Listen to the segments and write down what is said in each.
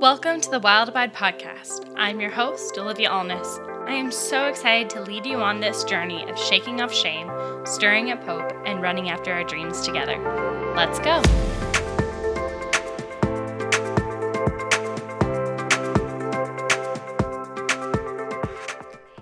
Welcome to the Wild Abide podcast. I'm your host, Olivia Alness. I am so excited to lead you on this journey of shaking off shame, stirring up hope, and running after our dreams together. Let's go.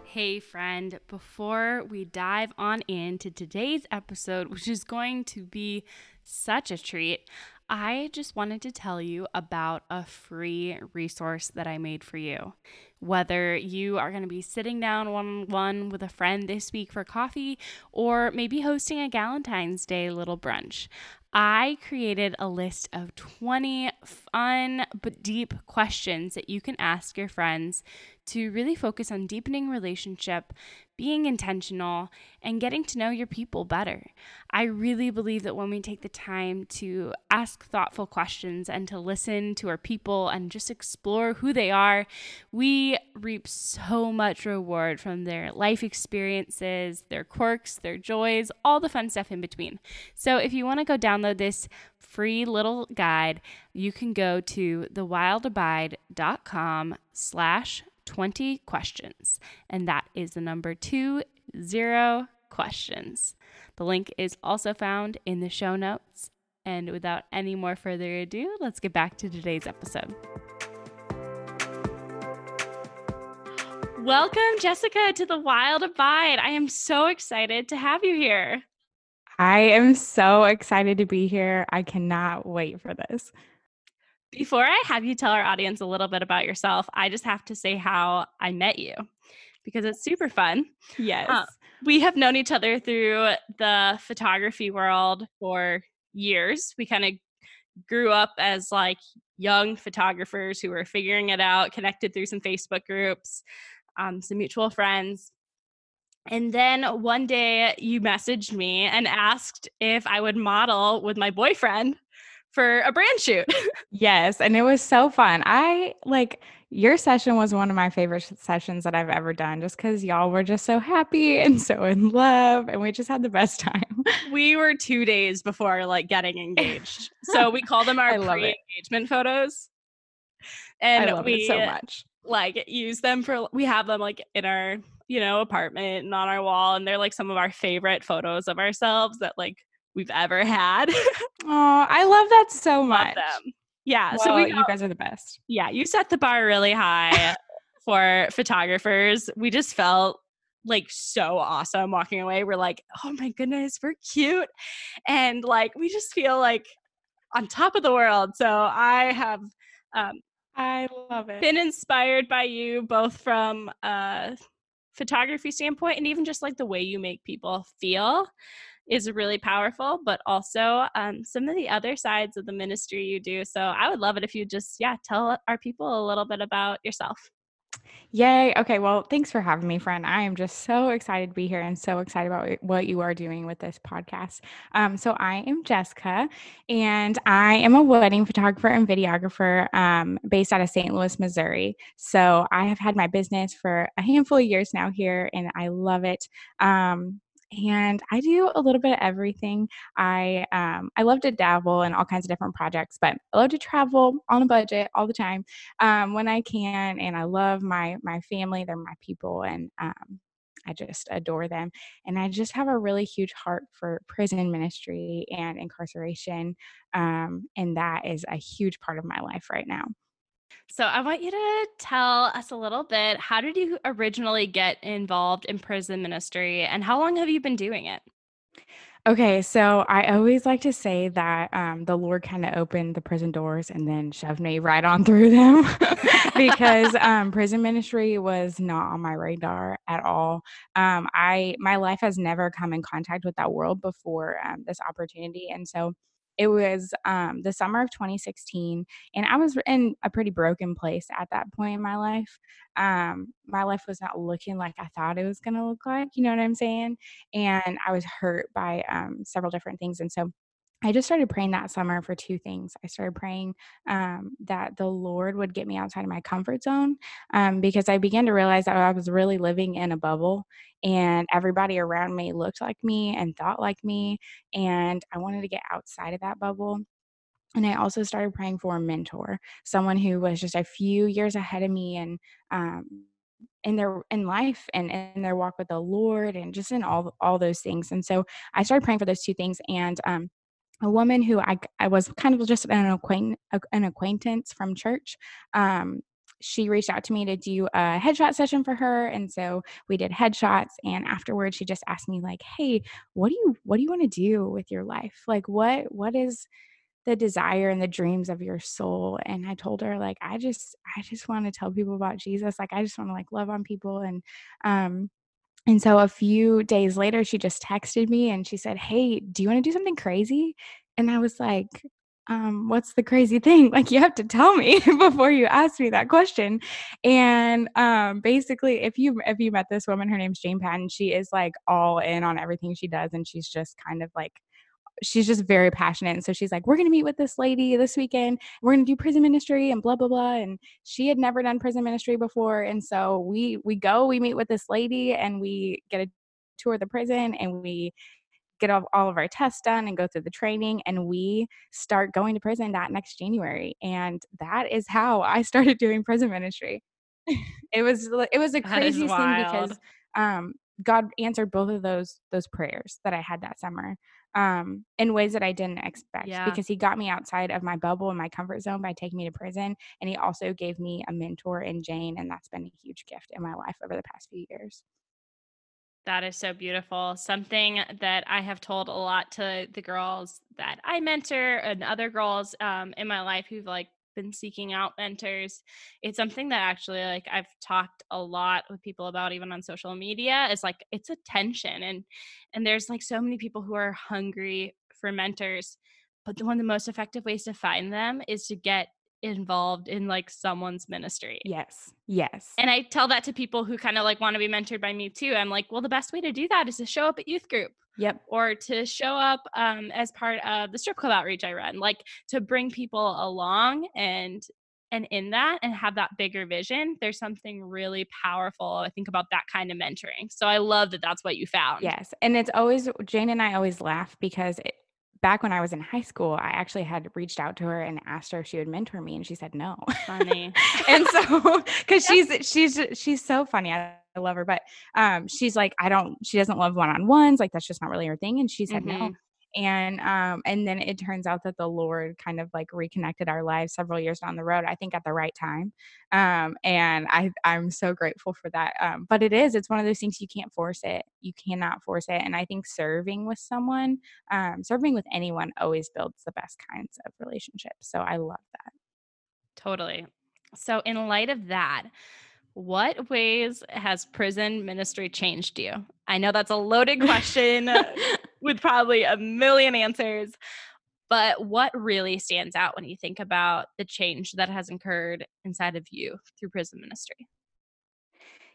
Hey, friend, before we dive on into today's episode, which is going to be such a treat, I just wanted to tell you about a free resource that I made for you. Whether you are going to be sitting down one on one with a friend this week for coffee or maybe hosting a Valentine's Day little brunch, I created a list of 20 fun but deep questions that you can ask your friends to really focus on deepening relationship, being intentional, and getting to know your people better. I really believe that when we take the time to ask thoughtful questions and to listen to our people and just explore who they are, we reap so much reward from their life experiences, their quirks, their joys, all the fun stuff in between. So if you want to go download this free little guide, you can go to thewildabide.com slash 20 questions. And that is the number two zero questions. The link is also found in the show notes. And without any more further ado, let's get back to today's episode. Welcome, Jessica, to the Wild Abide. I am so excited to have you here. I am so excited to be here. I cannot wait for this. Before I have you tell our audience a little bit about yourself, I just have to say how I met you because it's super fun. Yes. Uh, we have known each other through the photography world for years. We kind of grew up as like young photographers who were figuring it out, connected through some Facebook groups, um, some mutual friends. And then one day you messaged me and asked if I would model with my boyfriend for a brand shoot. yes, and it was so fun. I like your session was one of my favorite sessions that I've ever done just cuz y'all were just so happy and so in love and we just had the best time. we were 2 days before like getting engaged. so we call them our pre-engagement photos. And we so much. Like use them for we have them like in our, you know, apartment and on our wall and they're like some of our favorite photos of ourselves that like we've ever had. oh, I love that so much. Yeah. Well, so we got, you guys are the best. Yeah, you set the bar really high for photographers. We just felt like so awesome walking away. We're like, oh my goodness, we're cute. And like we just feel like on top of the world. So I have um I love it. Been inspired by you both from a photography standpoint and even just like the way you make people feel is really powerful, but also um, some of the other sides of the ministry you do. So I would love it if you just, yeah, tell our people a little bit about yourself. Yay. Okay. Well, thanks for having me, friend. I am just so excited to be here and so excited about what you are doing with this podcast. Um, so, I am Jessica, and I am a wedding photographer and videographer um, based out of St. Louis, Missouri. So, I have had my business for a handful of years now here, and I love it. Um, and I do a little bit of everything. I um, I love to dabble in all kinds of different projects, but I love to travel on a budget all the time um, when I can. And I love my my family; they're my people, and um, I just adore them. And I just have a really huge heart for prison ministry and incarceration, um, and that is a huge part of my life right now. So I want you to tell us a little bit how did you originally get involved in prison ministry and how long have you been doing it? Okay, so I always like to say that um, the Lord kind of opened the prison doors and then shoved me right on through them because um, prison ministry was not on my radar at all. Um, I my life has never come in contact with that world before um, this opportunity, and so it was um, the summer of 2016 and i was in a pretty broken place at that point in my life. Um, my life was not looking like i thought it was going to look like you know what i'm saying? And i was hurt by um, several different things and so I just started praying that summer for two things. I started praying um, that the Lord would get me outside of my comfort zone um, because I began to realize that I was really living in a bubble and everybody around me looked like me and thought like me. And I wanted to get outside of that bubble and I also started praying for a mentor, someone who was just a few years ahead of me and, um, in their in life and in their walk with the Lord and just in all all those things, and so I started praying for those 2 things, and, um, a woman who I I was kind of just an acquaint an acquaintance from church, um, she reached out to me to do a headshot session for her, and so we did headshots, and afterwards, she just asked me like, "Hey, what do you what do you wanna do with your life? Like, what what is the desire and the dreams of your soul?" And I told her, like, "I just I just wanna tell people about Jesus, like, I just wanna, like, love on people," and, um, and so a few days later, she just texted me and she said, "Hey, do you wanna do something crazy?" And I was like, um, "What's the crazy thing? Like, you have to tell me before you ask me that question." And, um, basically, if you if you met this woman, her name's Jane Patton, she is, like, all in on everything she does, and she's just kind of like she's just very passionate, and so she's like, "We're gonna meet with this lady this weekend. We're gonna do prison ministry and blah, blah, blah," and she had never done prison ministry before, and so we we go, we meet with this lady, and we get a tour of the prison, and we get all all of our tests done and go through the training, and we start going to prison that next January, and that is how I started doing prison ministry. It was it was a crazy thing because, um, God answered both of those those prayers that I had that summer, um, in ways that I didn't expect Yeah. because he got me outside of my bubble and my comfort zone by taking me to prison, and he also gave me a mentor in Jane, and that's been a huge gift in my life over the past few years. That is so beautiful. Something that I have told a lot to the girls that I mentor and other girls um, in my life who've like been seeking out mentors. It's something that actually like I've talked a lot with people about even on social media is like it's attention and and there's like so many people who are hungry for mentors, but the one of the most effective ways to find them is to get involved in like someone's ministry. Yes, yes. And I tell that to people who kinda, like, wanna be mentored by me too. I'm like, "Well, the best way to do that is to show up at youth group Yep. or to show up, um, as part of the strip club outreach I run." Like, to bring people along and and in that and have that bigger vision, there's something really powerful, I think, about that kind of mentoring. So I love that that's what you found. Yes, and it's always Jane and I always laugh because it back when I was in high school, I actually had reached out to her and asked her if she would mentor me, and she said no. Funny. And so, because Yep. she's she's she's so funny, I love her, but, um, she's like, I don't she doesn't love one-on-ones, like, that's just not really her thing, and she said no. And, um, and then it turns out that the Lord kind of, like, reconnected our lives several years down the road, I think at the right time. Um, and I I'm so grateful for that, um, but it is, it's one of those things you can't force it. You cannot force it, and I think serving with someone, um, serving with anyone always builds the best kinds of relationships, so I love that. Totally. So in light of that, what ways has prison ministry changed you? I know that's a loaded question uh, with probably a million answers, but what really stands out when you think about the change that has occurred inside of you through prison ministry?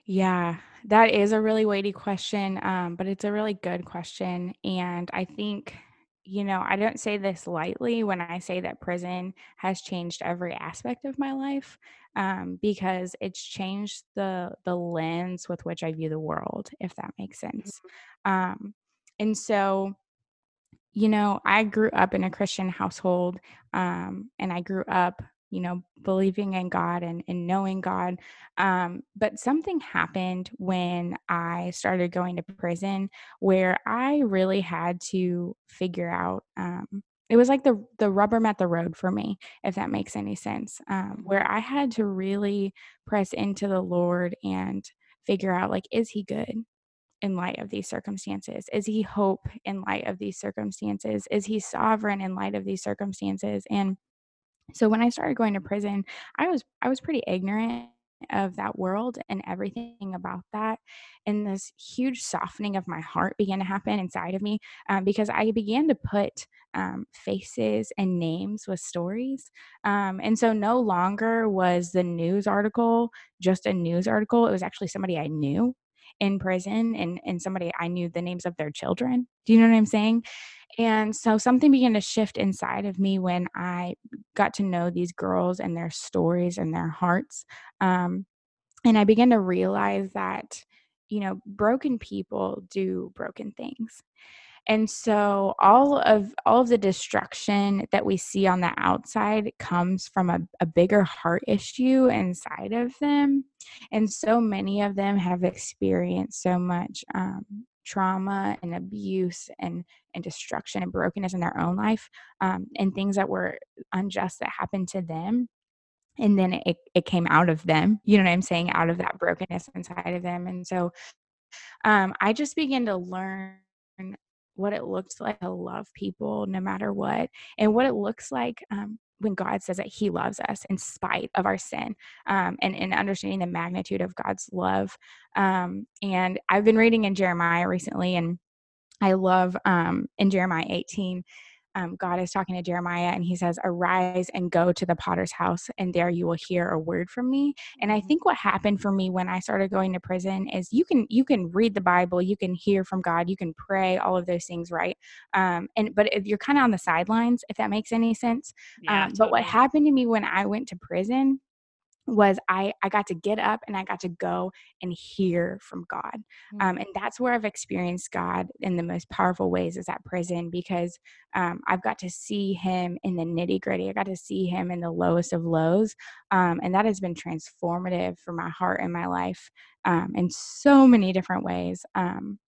Yeah, that is a really weighty question, um, but it's a really good question. And I think, you know, I don't say this lightly when I say that prison has changed every aspect of my life, um, because it's changed the the lens with which I view the world, if that makes sense. Mhm. Um, and so you know, I grew up in a Christian household, um, and I grew up, you know, believing in God and, and knowing God. Um, but something happened when I started going to prison where I really had to figure out. Um, it was like the the rubber met the road for me, if that makes any sense. Um, where. I had to really press into the Lord and figure out like, is He good? In light of these circumstances? Is he hope in light of these circumstances? Is he sovereign in light of these circumstances? And so when I started going to prison, I was I was pretty ignorant of that world and everything about that. And this huge softening of my heart began to happen inside of me um, because I began to put um, faces and names with stories. Um, and so no longer was the news article just a news article. It was actually somebody I knew in prison and, and somebody I knew the names of their children. Do you know what I'm saying? And so something began to shift inside of me when I got to know these girls and their stories and their hearts. Um, and I began to realize that, you know, broken people do broken things. And so all of all of the destruction that we see on the outside comes from a, a bigger heart issue inside of them. And so many of them have experienced so much um, trauma and abuse and and destruction and brokenness in their own life um, and things that were unjust that happened to them. And then it, it came out of them you know what i'm saying out of that brokenness inside of them. And so um, i just began to learn what it looks like to love people no matter what and what it looks like um, when god says that he loves us in spite of our sin um, and, and understanding the magnitude of god's love um, and i've been reading in jeremiah recently and i love um, in jeremiah 18 um, God is talking to Jeremiah and he says, Arise and go to the potter's house, and there you will hear a word from me. And I mm-hmm. think what happened for me when I started going to prison is you can you can read the Bible, you can hear from God, you can pray, all of those things, right? Um, and but if you're kind of on the sidelines, if that makes any sense. Yeah, um, totally. But what happened to me when I went to prison was I I got to get up and I got to go and hear from God, um, and that's where I've experienced God in the most powerful ways is at prison because um, I've got to see Him in the nitty gritty. I got to see Him in the lowest of lows, um, and that has been transformative for my heart and my life um, in so many different ways. Um,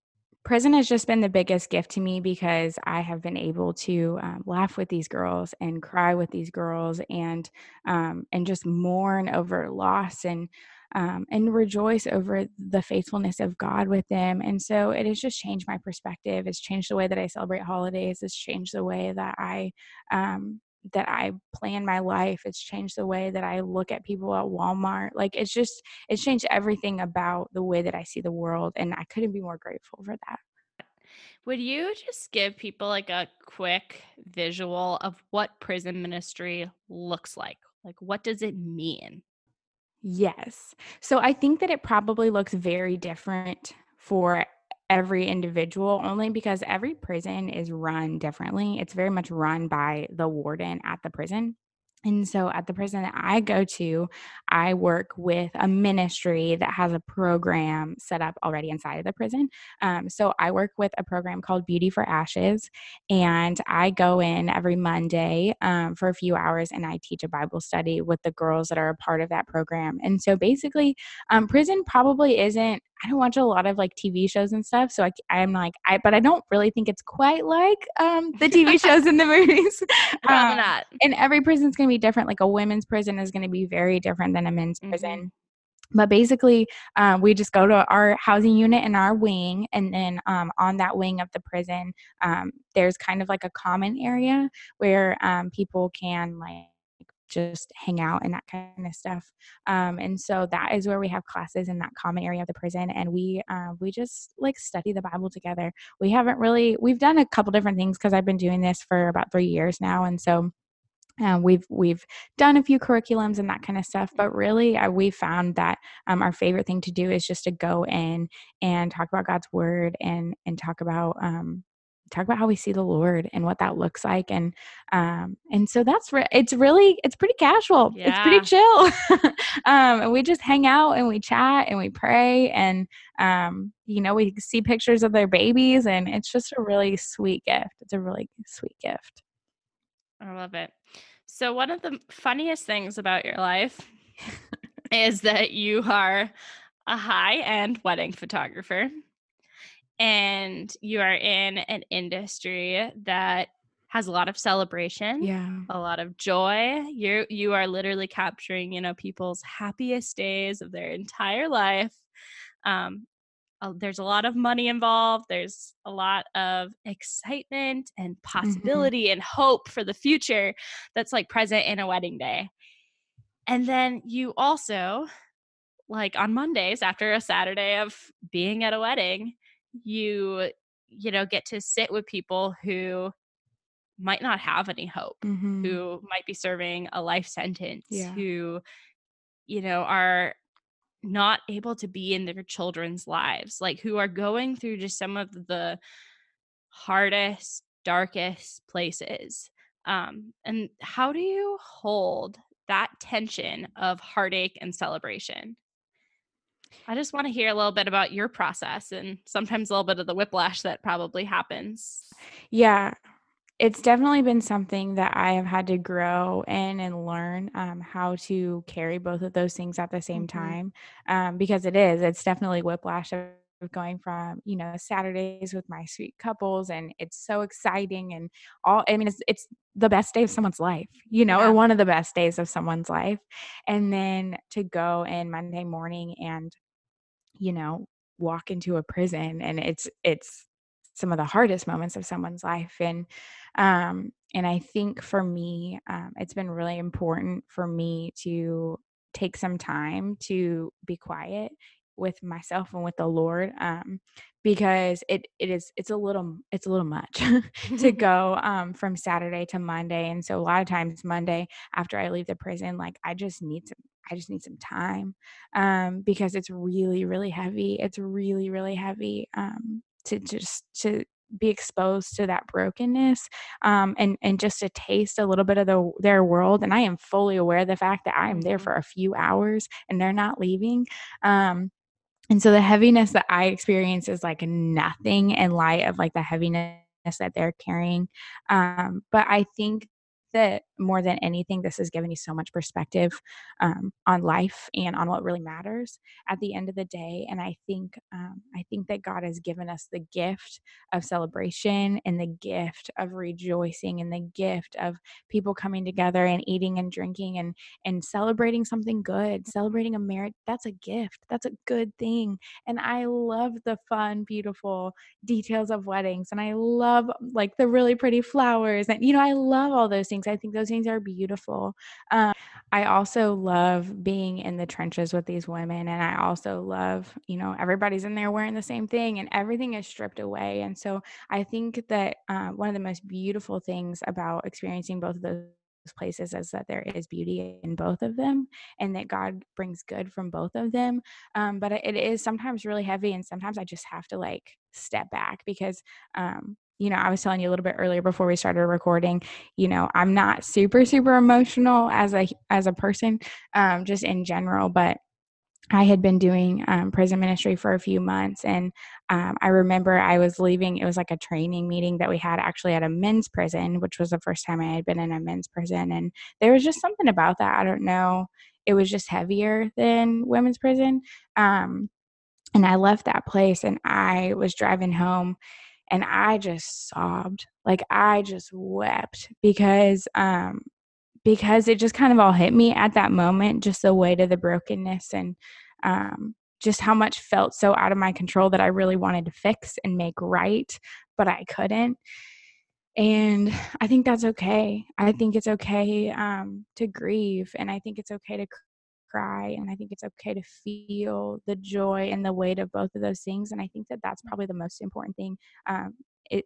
prison has just been the biggest gift to me because I have been able to um, laugh with these girls and cry with these girls and um, and just mourn over loss and um, and rejoice over the faithfulness of God with them. And so it has just changed my perspective. It's changed the way that I celebrate holidays. It's changed the way that I um, that I plan my life. It's changed the way that I look at people at Walmart. Like it's just it's changed everything about the way that I see the world and I couldn't be more grateful for that. Would you just give people like a quick visual of what prison ministry looks like? Like what does it mean? Yes. So I think that it probably looks very different for every individual only because every prison is run differently. It's very much run by the warden at the prison. And so at the prison that I go to, I work with a ministry that has a program set up already inside of the prison. Um, so I work with a program called Beauty for Ashes, and I go in every Monday um, for a few hours and I teach a Bible study with the girls that are a part of that program. And so basically, um, prison probably isn't I don't watch a lot of like TV shows and stuff, so I, I'm like, I but I don't really think it's quite like um, the TV shows and the movies. Probably um, not. And every prison's gonna be different. Like a women's prison is gonna be very different than a men's mm-hmm. prison. But basically, um, we just go to our housing unit in our wing, and then um, on that wing of the prison, um, there's kind of like a common area where um, people can like just hang out and that kind of stuff. Um, and so that is where we have classes in that common area of the prison, and we uh, we just like study the Bible together. We haven't really we've done a couple different things because I've been doing this for about three years now, and so. Uh, we've we've done a few curriculums and that kind of stuff, but really uh, we found that um, our favorite thing to do is just to go in and talk about God's word and and talk about um, talk about how we see the Lord and what that looks like. And um, and so that's re- it's really it's pretty casual. Yeah. It's pretty chill. um, and we just hang out and we chat and we pray and um, you know we see pictures of their babies and it's just a really sweet gift. It's a really sweet gift. I love it. So one of the funniest things about your life is that you are a high end wedding photographer and you are in an industry that has a lot of celebration yeah a lot of joy you you are literally capturing you know people's happiest days of their entire life um uh, there's a lot of money involved there's a lot of excitement and mm-hmm. possibility mm-hmm. and hope for the future that's like present in a wedding day and then you also like on mondays after a saturday of being at a wedding you you know get to sit with people who might not have any hope mm-hmm. who might be serving a life sentence yeah. who you know are not able to be in their children's lives like who are going through just some of the hardest darkest places um and how do you hold that tension of heartache and celebration I just want to hear a little bit about your process and sometimes a little bit of the whiplash that probably happens. Yeah. It's definitely been something that I have had to grow in and learn um, how to carry both of those things at the same Mhm. time um, because it is. It's definitely whiplash of going from you know Saturdays with my sweet couples and it's so exciting and all. I mean, it's it's the best day of someone's life, you know, or one of the best days of someone's life, and then to go in Monday morning and you know, walk into a prison and it's it's some of the hardest moments of someone's life and um and I think for me um it's been really important for me to take some time to be quiet with myself and with the Lord um because it it is it's a little it's a little much to go um from Saturday to Monday and so a lot of times Monday after I leave the prison like I just need some I just need some time um, because it's really, really heavy. It's really, really heavy um, to just to be exposed to that brokenness um, and and just to taste a little bit of the, their world. And I am fully aware of the fact that I am there Mhm. for a few hours and they're not leaving. Um, and so the heaviness that I experience is like nothing in light of like the heaviness that they're carrying. Um, but I think that more than anything, this has given me so much perspective um, on life and on what really matters at the end of the day. And I think um, I think that God has given us the gift of celebration and the gift of rejoicing and the gift of people coming together and eating and drinking and and celebrating something good, celebrating a marriage. That's a gift. That's a good thing. And I love the fun, beautiful details of weddings and I love like the really pretty flowers and you know I love all those things. I think those things are beautiful. Um, I also love being in the trenches with these women and I also love, you know, everybody's in there wearing the same thing and everything is stripped away. And so I think that uh, one of the most beautiful things about experiencing both of those places is that there is beauty in both of them and that God brings good from both of them. Um, but it is sometimes really heavy and sometimes I just have to like step back because um, you know, I was telling you a little bit earlier before we started recording, you know, I'm not super super emotional as a as a person um just in general, but I had been doing um, prison ministry for a few months, and um, I remember I was leaving. It was like a training meeting that we had actually at a men's prison, which was the first time I had been in a men's prison. And there was just something about that. I don't know. It was just heavier than women's prison. Um, and I left that place and I was driving home and I just sobbed. Like I just wept because um because it just kind of all hit me at that moment, just the weight of the brokenness and um just how much felt so out of my control that I really wanted to fix and make right, but I couldn't. And I think that's okay. I think it's okay um, to grieve, and I think it's okay to cry, and I think it's okay to feel the joy and the weight of both of those things. And I think that that's probably the most important thing um,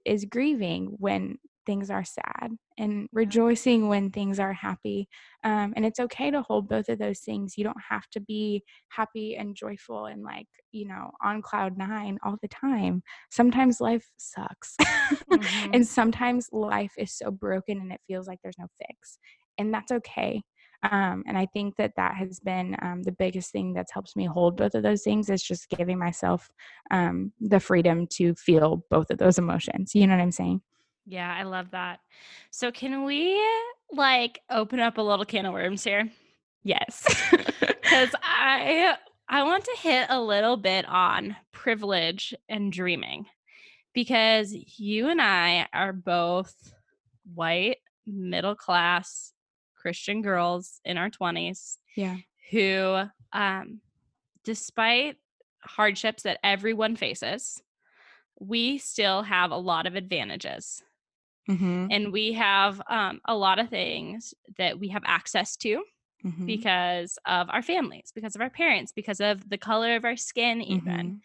is grieving when things are sad and rejoicing when things are happy. Um, and it's okay to hold both of those things. You don't have to be happy and joyful and like, you know, on cloud nine all the time. Sometimes life sucks. Mhm. and sometimes life is so broken and it feels like there's no fix. And that's okay. Um, and I think that that has been um, the biggest thing that's helped me hold both of those things is just giving myself um, the freedom to feel both of those emotions. You know what I'm saying? Yeah, I love that. So can we like open up a little can of worms here? Yes. Cuz I I want to hit a little bit on privilege and dreaming because you and I are both white, middle class Christian girls in our 20s yeah. who um despite hardships that everyone faces, we still have a lot of advantages Mhm. and we have um, a lot of things that we have access to Mhm. because of our families, because of our parents, because of the color of our skin, even. Mhm.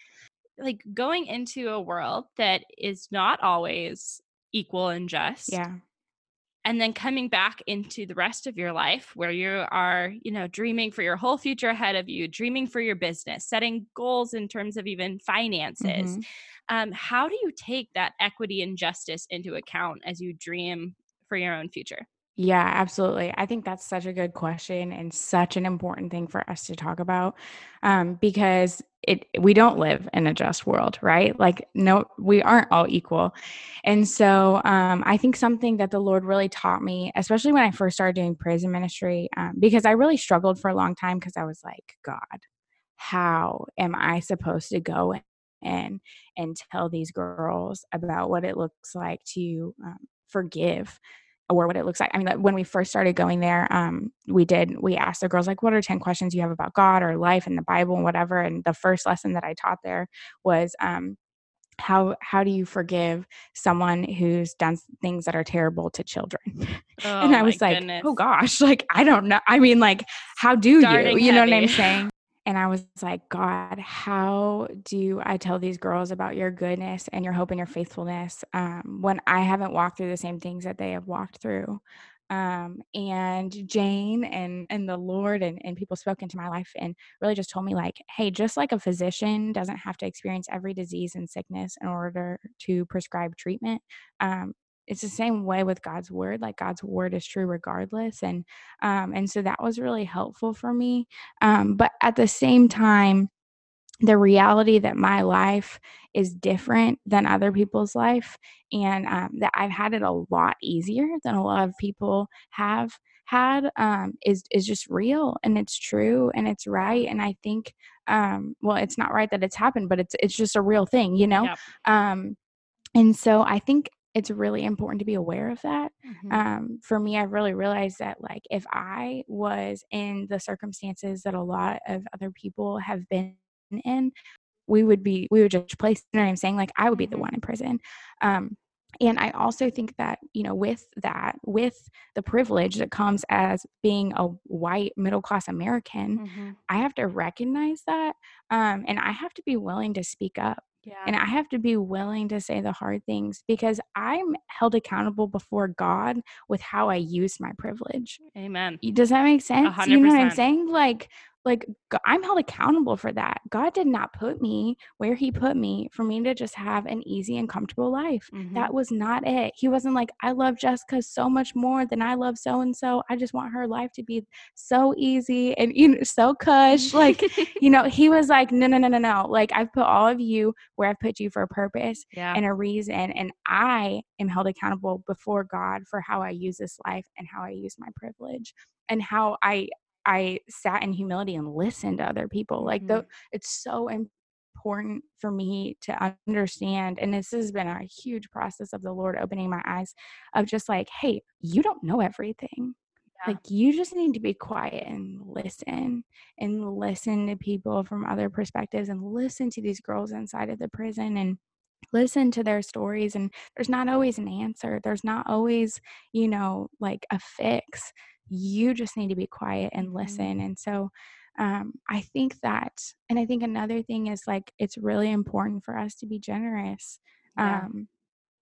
Like going into a world that is not always equal and just, Yeah. And then coming back into the rest of your life where you are, you know, dreaming for your whole future ahead of you, dreaming for your business, setting goals in terms of even finances. Mhm. Um, how do you take that equity and justice into account as you dream for your own future? Yeah, absolutely. I think that's such a good question and such an important thing for us to talk about um, because it we don't live in a just world, right? Like no, we aren't all equal, and so um, I think something that the Lord really taught me, especially when I first started doing prison ministry, um, because I really struggled for a long time because I was like, God, how am I supposed to go in and tell these girls about what it looks like to um, forgive or what it looks like. I mean, like, when we first started going there, um, we did, we asked the girls, like, what are 10 questions you have about God or life and the Bible and whatever. And the first lesson that I taught there was, um, how how do you forgive someone who's done things that are terrible to children Oh and i was like goodness. oh gosh like i don't know i mean like how do Starting you you know what i'm saying and I was like, God, how do I tell these girls about your goodness and your hope and your faithfulness um, when I haven't walked through the same things that they have walked through? Um, and Jane and and the Lord and, and people spoke into my life and really just told me like, hey, just like a physician doesn't have to experience every disease and sickness in order to prescribe treatment. Um, it's the same way with God's word. Like God's word is true regardless. And um, and so that was really helpful for me um, but at the same time, the reality that my life is different than other people's life, and um, that I've had it a lot easier than a lot of people have had um, is is just real and it's true and it's right. And I think, um, well, it's not right that it's happened, but it's it's just a real thing, you know. Yep. Um, and so I think it's really important to be aware of that. Mhm. Um, for me, I've really realized that, like, if I was in the circumstances that a lot of other people have been in, we would be, we would just place, you know what I'm saying? Like, I would be the Mhm. one in prison. Um, and I also think that, you know, with that, with the privilege that comes as being a white middle class American, Mhm. I have to recognize that. Um, and I have to be willing to speak up. Yeah. And I have to be willing to say the hard things because I'm held accountable before God with how I use my privilege. Amen. Does that make sense? hundred You know what I'm saying? Like, like I'm held accountable for that. God did not put me where He put me for me to just have an easy and comfortable life. Mhm. That was not it. He wasn't like, I love Jessica so much more than I love so and so. I just want her life to be so easy and you know so cush. Like, you know, He was like, no, no, no, no, no. Like I've put all of you where I've put you for a purpose yeah. and a reason. And I am held accountable before God for how I use this life and how I use my privilege and how I I sat in humility and listened to other people. Like the Mhm. it's so important for me to understand and this has been a huge process of the Lord opening my eyes of just like, hey, you don't know everything. Yeah. Like you just need to be quiet and listen and listen to people from other perspectives and listen to these girls inside of the prison and listen to their stories and there's not always an answer there's not always you know like a fix you just need to be quiet and listen and so um, i think that and i think another thing is like it's really important for us to be generous Yeah. um,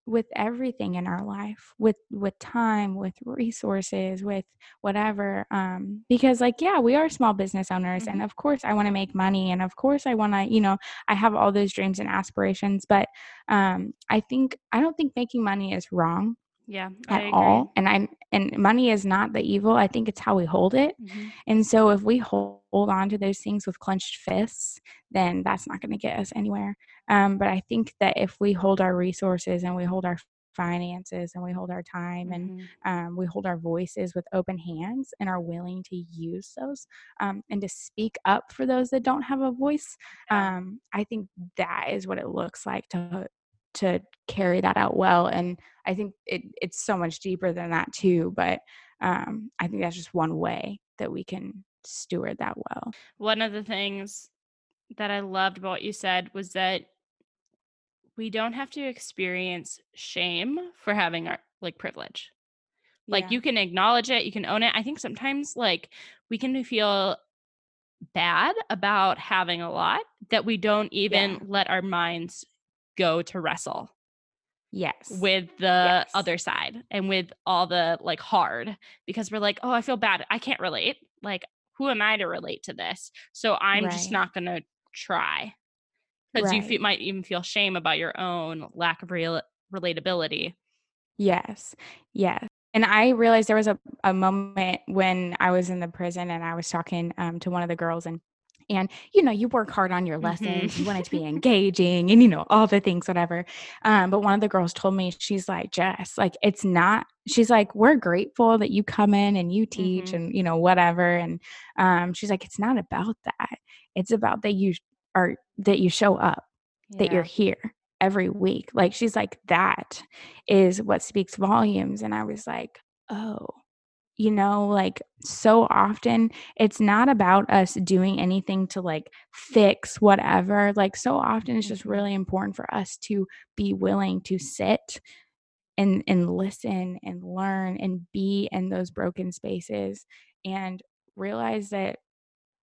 with everything in our life with with time with resources with whatever um because like yeah we are small business owners and Mhm. of course i want to make money and of course i want to you know i have all those dreams and aspirations but um i think i don't think making money is wrong Yeah. I at agree. all and i'm and money is not the evil i think it's how we hold it Mhm. and so if we hold, hold on to those things with clenched fists then that's not going to get us anywhere um, but i think that if we hold our resources and we hold our finances and we hold our time and Mhm. um, we hold our voices with open hands and are willing to use those um, and to speak up for those that don't have a voice um, i think that is what it looks like to to carry that out well and i think it, it's so much deeper than that too but um, i think that's just one way that we can steward that well One of the things that I loved about what you said was that we don't have to experience shame for having our like privilege. Like yeah you can acknowledge it, you can own it. I think sometimes like we can feel bad about having a lot that we don't even Yeah. let our minds go to wrestle yes with the Yes. other side and with all the like hard because we're like, "Oh, I feel bad. I can't relate. Like who am I to relate to this?" So I'm just not going to try. Cuz you fe- Right. might even feel shame about your own lack of real relatability. yes yes And I realized there was a a moment when I was in the prison and I was talking, um, to one of the girls and and, you know, you work hard on your Mhm. lessons, you want it to be engaging and, you know, all the things, whatever. Um, but one of the girls told me, she's like, "Jess, like, it's not" she's like, "We're grateful that you come in and you teach Mhm. and, you know, whatever." And, um, she's like, "It's not about that. It's about that you are that you show up, that you're here every week." Like, she's like, "That is what speaks volumes." And I was like, "Oh." You know, like, so often it's not about us doing anything to, like, fix whatever, like, so often it's just Mhm. really important for us to be willing to sit and and listen and learn and be in those broken spaces and realize that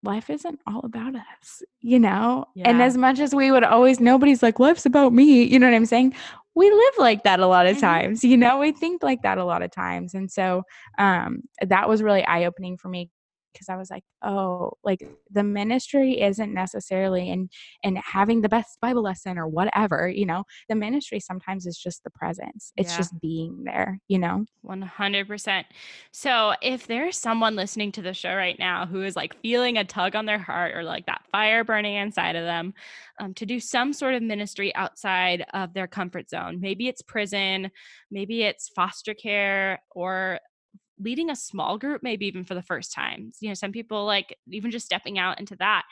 life isn't all about us, you know? And as much as we would always nobody's like, "Life's about me," you know what I'm saying? We live like that a lot of Mhm. times, you know? We think like that a lot of times, and so, um, that was really eye-opening for me because I was like, "Oh, like, the ministry isn't necessarily in in having the best Bible lesson or whatever," you know? The ministry sometimes is just the presence. It's Yeah. just being there, you know? 100%. So, if there's someone listening to the show right now who is like feeling a tug on their heart or like that fire burning inside of them um, to do some sort of ministry outside of their comfort zone, maybe it's prison, maybe it's foster care, or leading a small group, maybe even for the first time. You know, some people like even just stepping out into that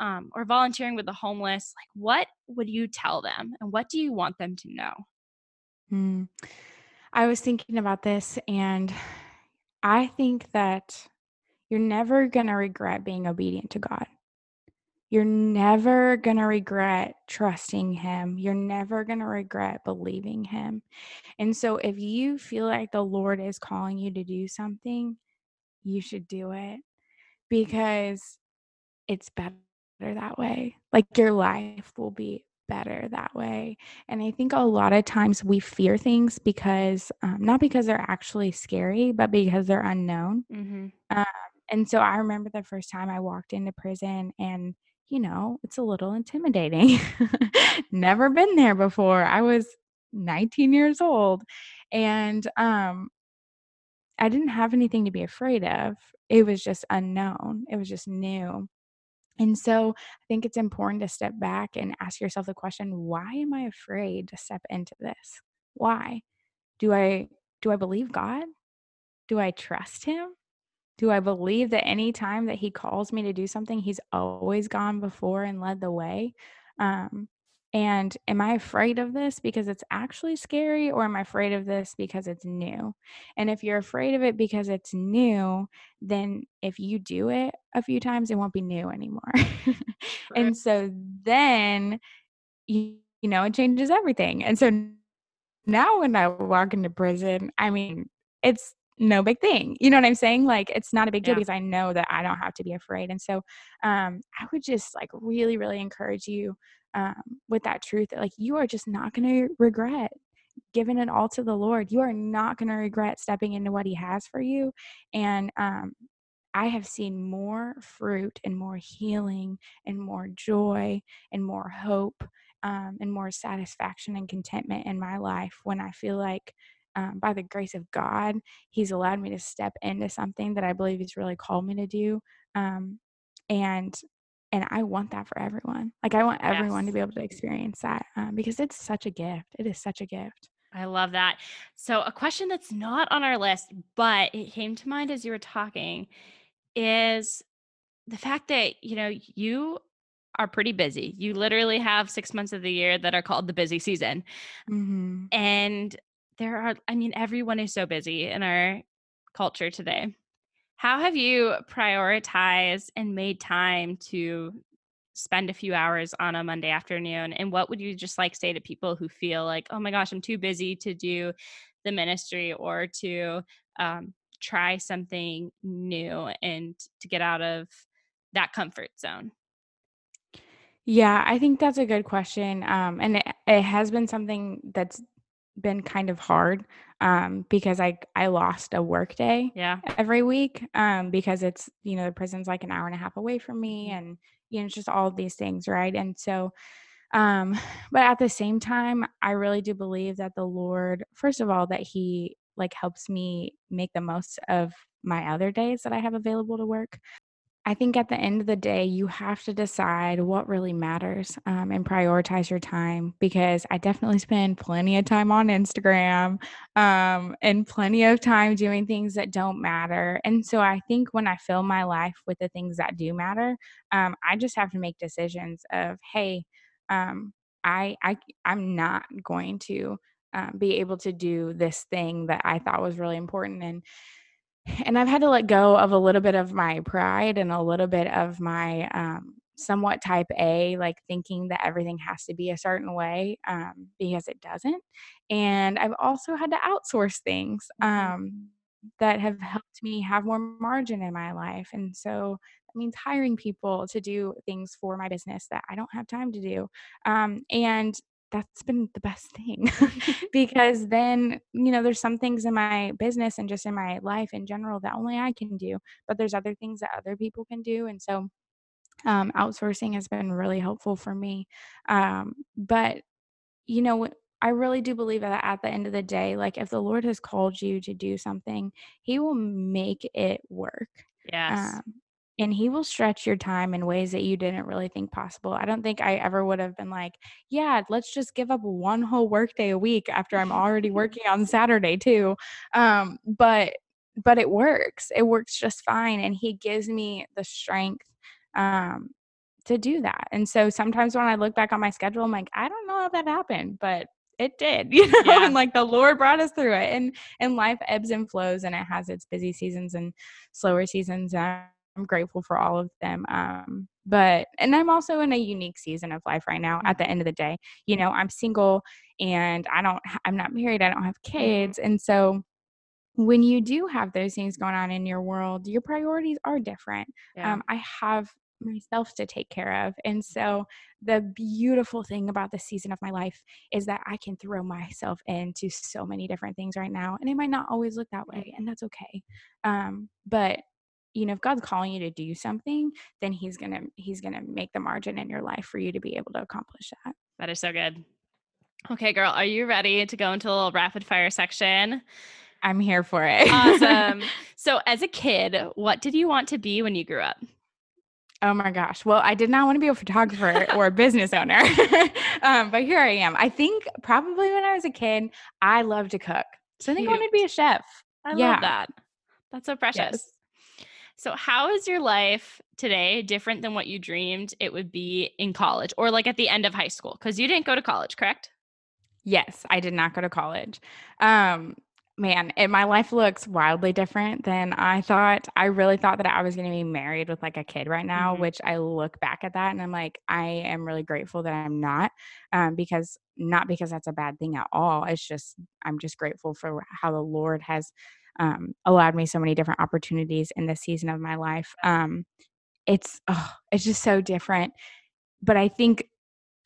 um, or volunteering with the homeless. Like, what would you tell them and what do you want them to know? Mm. I was thinking about this, and I think that you're never gonna regret being obedient to God. You're never gonna regret trusting Him. You're never gonna regret believing Him. And so if you feel like the Lord is calling you to do something, you should do it because it's better that way. Like, your life will be better that way. And I think a lot of times we fear things because, um, not because they're actually scary, but because they're unknown. hmm Um, and so I remember the first time I walked into prison and, you know, it's a little intimidating. Never been there before. I was 19 years old and, um, I didn't have anything to be afraid of. It was just unknown. It was just new. And so I think it's important to step back and ask yourself the question, why am I afraid to step into this? Why? Do I do I believe God? Do I trust him? Do I believe that any time that he calls me to do something, he's always gone before and led the way? Um, and am I afraid of this because it's actually scary, or am I afraid of this because it's new? And if you're afraid of it because it's new, then if you do it a few times, it won't be new anymore. True. and so then, you, you know, it changes everything. And so now when I walk into prison, I mean, it's no big thing. You know what I'm saying? Like, it's not a big deal Yeah. because I know that I don't have to be afraid. And so, um, I would just like really, really encourage you um, with that truth that like you are just not going to regret giving it all to the Lord. You are not going to regret stepping into what He has for you. And um, I have seen more fruit and more healing and more joy and more hope um, and more satisfaction and contentment in my life when I feel like, um, by the grace of God, He's allowed me to step into something that I believe He's really called me to do. Um, and and I want that for everyone. Like I want everyone to be able to experience that um, because it's such a gift. It is such a gift. I love that. So, a question that's not on our list, but it came to mind as you were talking is the fact that, you know, you are pretty busy. You literally have six months of the year that are called the busy season. hmm And there are, I mean, everyone is so busy in our culture today. How have you prioritized and made time to spend a few hours on a Monday afternoon? And what would you just like say to people who feel like, oh my gosh, I'm too busy to do the ministry or to um, try something new and to get out of that comfort zone? Yeah, I think that's a good question. Um, and it, it has been something that's been kind of hard um, because I I lost a work day Yeah. every week um, because it's you know the prison's like an hour and a half away from me Mhm. and you know it's just all these things right and so um, but at the same time I really do believe that the Lord first of all that he like helps me make the most of my other days that I have available to work. I think at the end of the day, you have to decide what really matters um, and prioritize your time because I definitely spend plenty of time on Instagram um, and plenty of time doing things that don't matter. And so I think when I fill my life with the things that do matter, um, I just have to make decisions of, hey, um, I, I I'm not going to um, be able to do this thing that I thought was really important and and I've had to let go of a little bit of my pride and a little bit of my um, somewhat type A, like thinking that everything has to be a certain way um, because it doesn't. And I've also had to outsource things Mhm. um, that have helped me have more margin in my life. And so that means hiring people to do things for my business that I don't have time to do. Um, and that's been the best thing because then, you know, there's some things in my business and just in my life in general that only I can do, but there's other things that other people can do. And so, um, outsourcing has been really helpful for me. Um, but, you know, I really do believe that at the end of the day, like if the Lord has called you to do something, He will make it work. Yes. Um, and he will stretch your time in ways that you didn't really think possible. I don't think I ever would have been like, "Yeah, let's just give up one whole workday a week after I'm already working on Saturday too." Um, but but it works. It works just fine, and he gives me the strength um, to do that. And so sometimes when I look back on my schedule, I'm like, "I don't know how that happened, but it did," you know, Yeah. and like the Lord brought us through it. And and life ebbs and flows, and it has its busy seasons and slower seasons. And I'm grateful for all of them. Um, but and I'm also in a unique season of life right now. At the end of the day, you know, I'm single and I don't. I'm not married. I don't have kids, and so when you do have those things going on in your world, your priorities are different. Yeah. Um, I have myself to take care of. And so, the beautiful thing about this season of my life is that I can throw myself into so many different things right now. And it might not always look that way, and that's okay. Um, but you know, if God's calling you to do something, then He's gonna He's gonna make the margin in your life for you to be able to accomplish that. That is so good. Okay, girl, are you ready to go into a little rapid fire section? I'm here for it. Awesome. So, as a kid, what did you want to be when you grew up? Oh my gosh. Well, I did not want to be a photographer or a business owner. um, but here I am. I think probably when I was a kid, I loved to cook. So I think I wanted to be a chef. I love that. That's so precious. Yes. So, how is your life today different than what you dreamed it would be in college or like at the end of high school? Because you didn't go to college, correct? Yes, I did not go to college. Um, man, and my life looks wildly different than I thought. I really thought that I was going to be married with like a kid right now, Mhm. which I look back at that and I'm like, I am really grateful that I'm not, um, because not because that's a bad thing at all. It's just I'm just grateful for how the Lord has um, allowed me so many different opportunities in this season of my life. Um, it's oh, it's just so different. But I think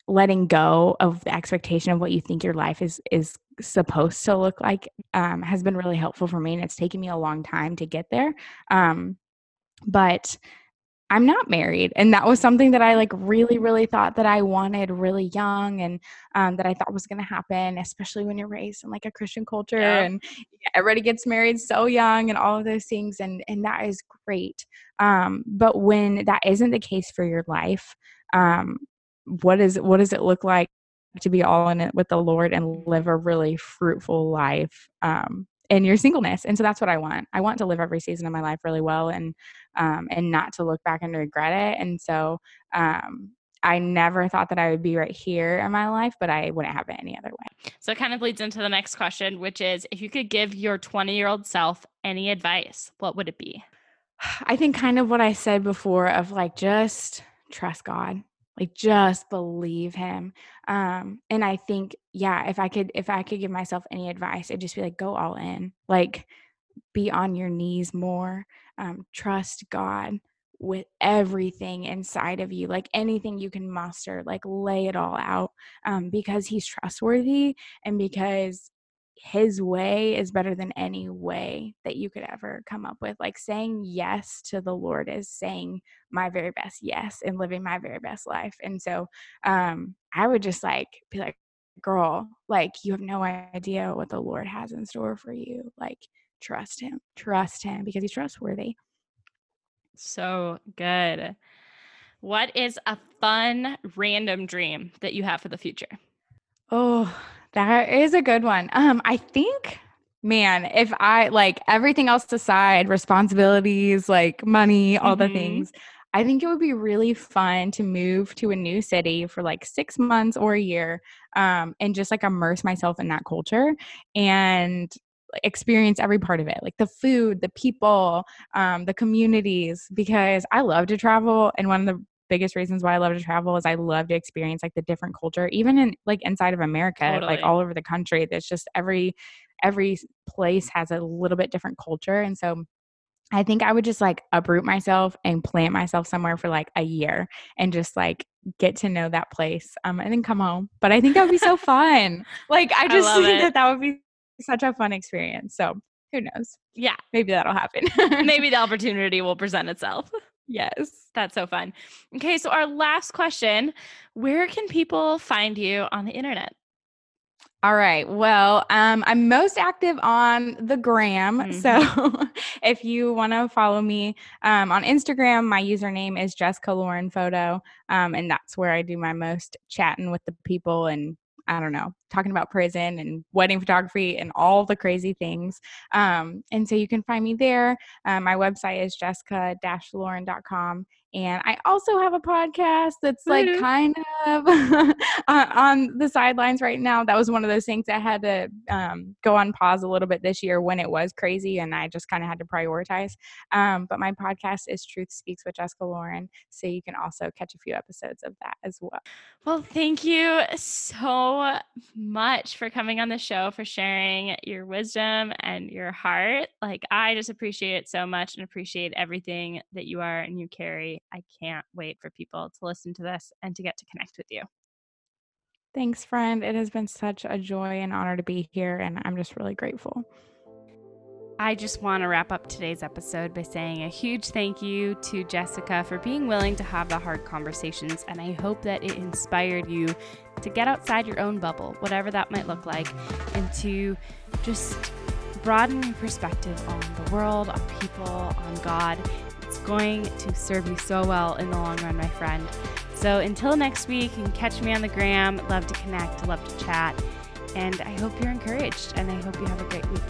letting go of the expectation of what you think your life is is supposed to look like um, has been really helpful for me, and it's taken me a long time to get there. Um, but I'm not married, and that was something that I like really, really thought that I wanted really young, and um, that I thought was going to happen, especially when you're raised in like a Christian culture, Yep. and everybody gets married so young, and all of those things, and and that is great. Um, but when that isn't the case for your life, um, what is what does it look like to be all in it with the Lord and live a really fruitful life um, in your singleness? And so that's what I want. I want to live every season of my life really well, and um, and not to look back and regret it. And so um, I never thought that I would be right here in my life, but I wouldn't have it any other way. So, it kind of leads into the next question, which is if you could give your 20 year old self any advice, what would it be? I think kind of what I said before of like just trust God. Like just believe him. Um and I think yeah, if I could if I could give myself any advice, it'd just be like go all in. Like be on your knees more. Um, trust God with everything inside of you, like anything you can muster, like lay it all out um, because He's trustworthy and because His way is better than any way that you could ever come up with. Like saying yes to the Lord is saying my very best yes and living my very best life. And so um, I would just like be like, girl, like you have no idea what the Lord has in store for you. Like trust him. Trust him because he's trustworthy. So good. What is a fun random dream that you have for the future? Oh, that is a good one. Um, I think, man, if I like everything else aside, responsibilities, like money, all mm-hmm. the things, I think it would be really fun to move to a new city for like six months or a year um, and just like immerse myself in that culture and experience every part of it like the food the people um, the communities because i love to travel and one of the biggest reasons why i love to travel is i love to experience like the different culture even in like inside of america totally. like all over the country there's just every every place has a little bit different culture and so I think I would just like uproot myself and plant myself somewhere for like a year and just like get to know that place um, and then come home. But I think that would be so fun. Like, I just I think it. that that would be such a fun experience. So who knows? Yeah. Maybe that'll happen. Maybe the opportunity will present itself. Yes. That's so fun. Okay. So, our last question Where can people find you on the internet? All right. Well, um, I'm most active on the gram. Mm-hmm. So if you want to follow me um, on Instagram, my username is Jessica Lauren Photo. Um, and that's where I do my most chatting with the people and I don't know, talking about prison and wedding photography and all the crazy things. Um, and so you can find me there. Um, my website is jessica-lauren.com. And I also have a podcast that's like mm-hmm. kind of on the sidelines right now. That was one of those things I had to um, go on pause a little bit this year when it was crazy and I just kind of had to prioritize. Um, but my podcast is Truth Speaks with Jessica Lauren. So you can also catch a few episodes of that as well. Well, thank you so much for coming on the show, for sharing your wisdom and your heart. Like, I just appreciate it so much and appreciate everything that you are and you carry I can't wait for people to listen to this and to get to connect with you. Thanks, friend. It has been such a joy and honor to be here, and I'm just really grateful. I just want to wrap up today's episode by saying a huge thank you to Jessica for being willing to have the hard conversations. And I hope that it inspired you to get outside your own bubble, whatever that might look like, and to just broaden your perspective on the world, on people, on God, it's going to serve you so well in the long run, my friend. So until next week, you can catch me on the gram. Love to connect, love to chat. And I hope you're encouraged and I hope you have a great week.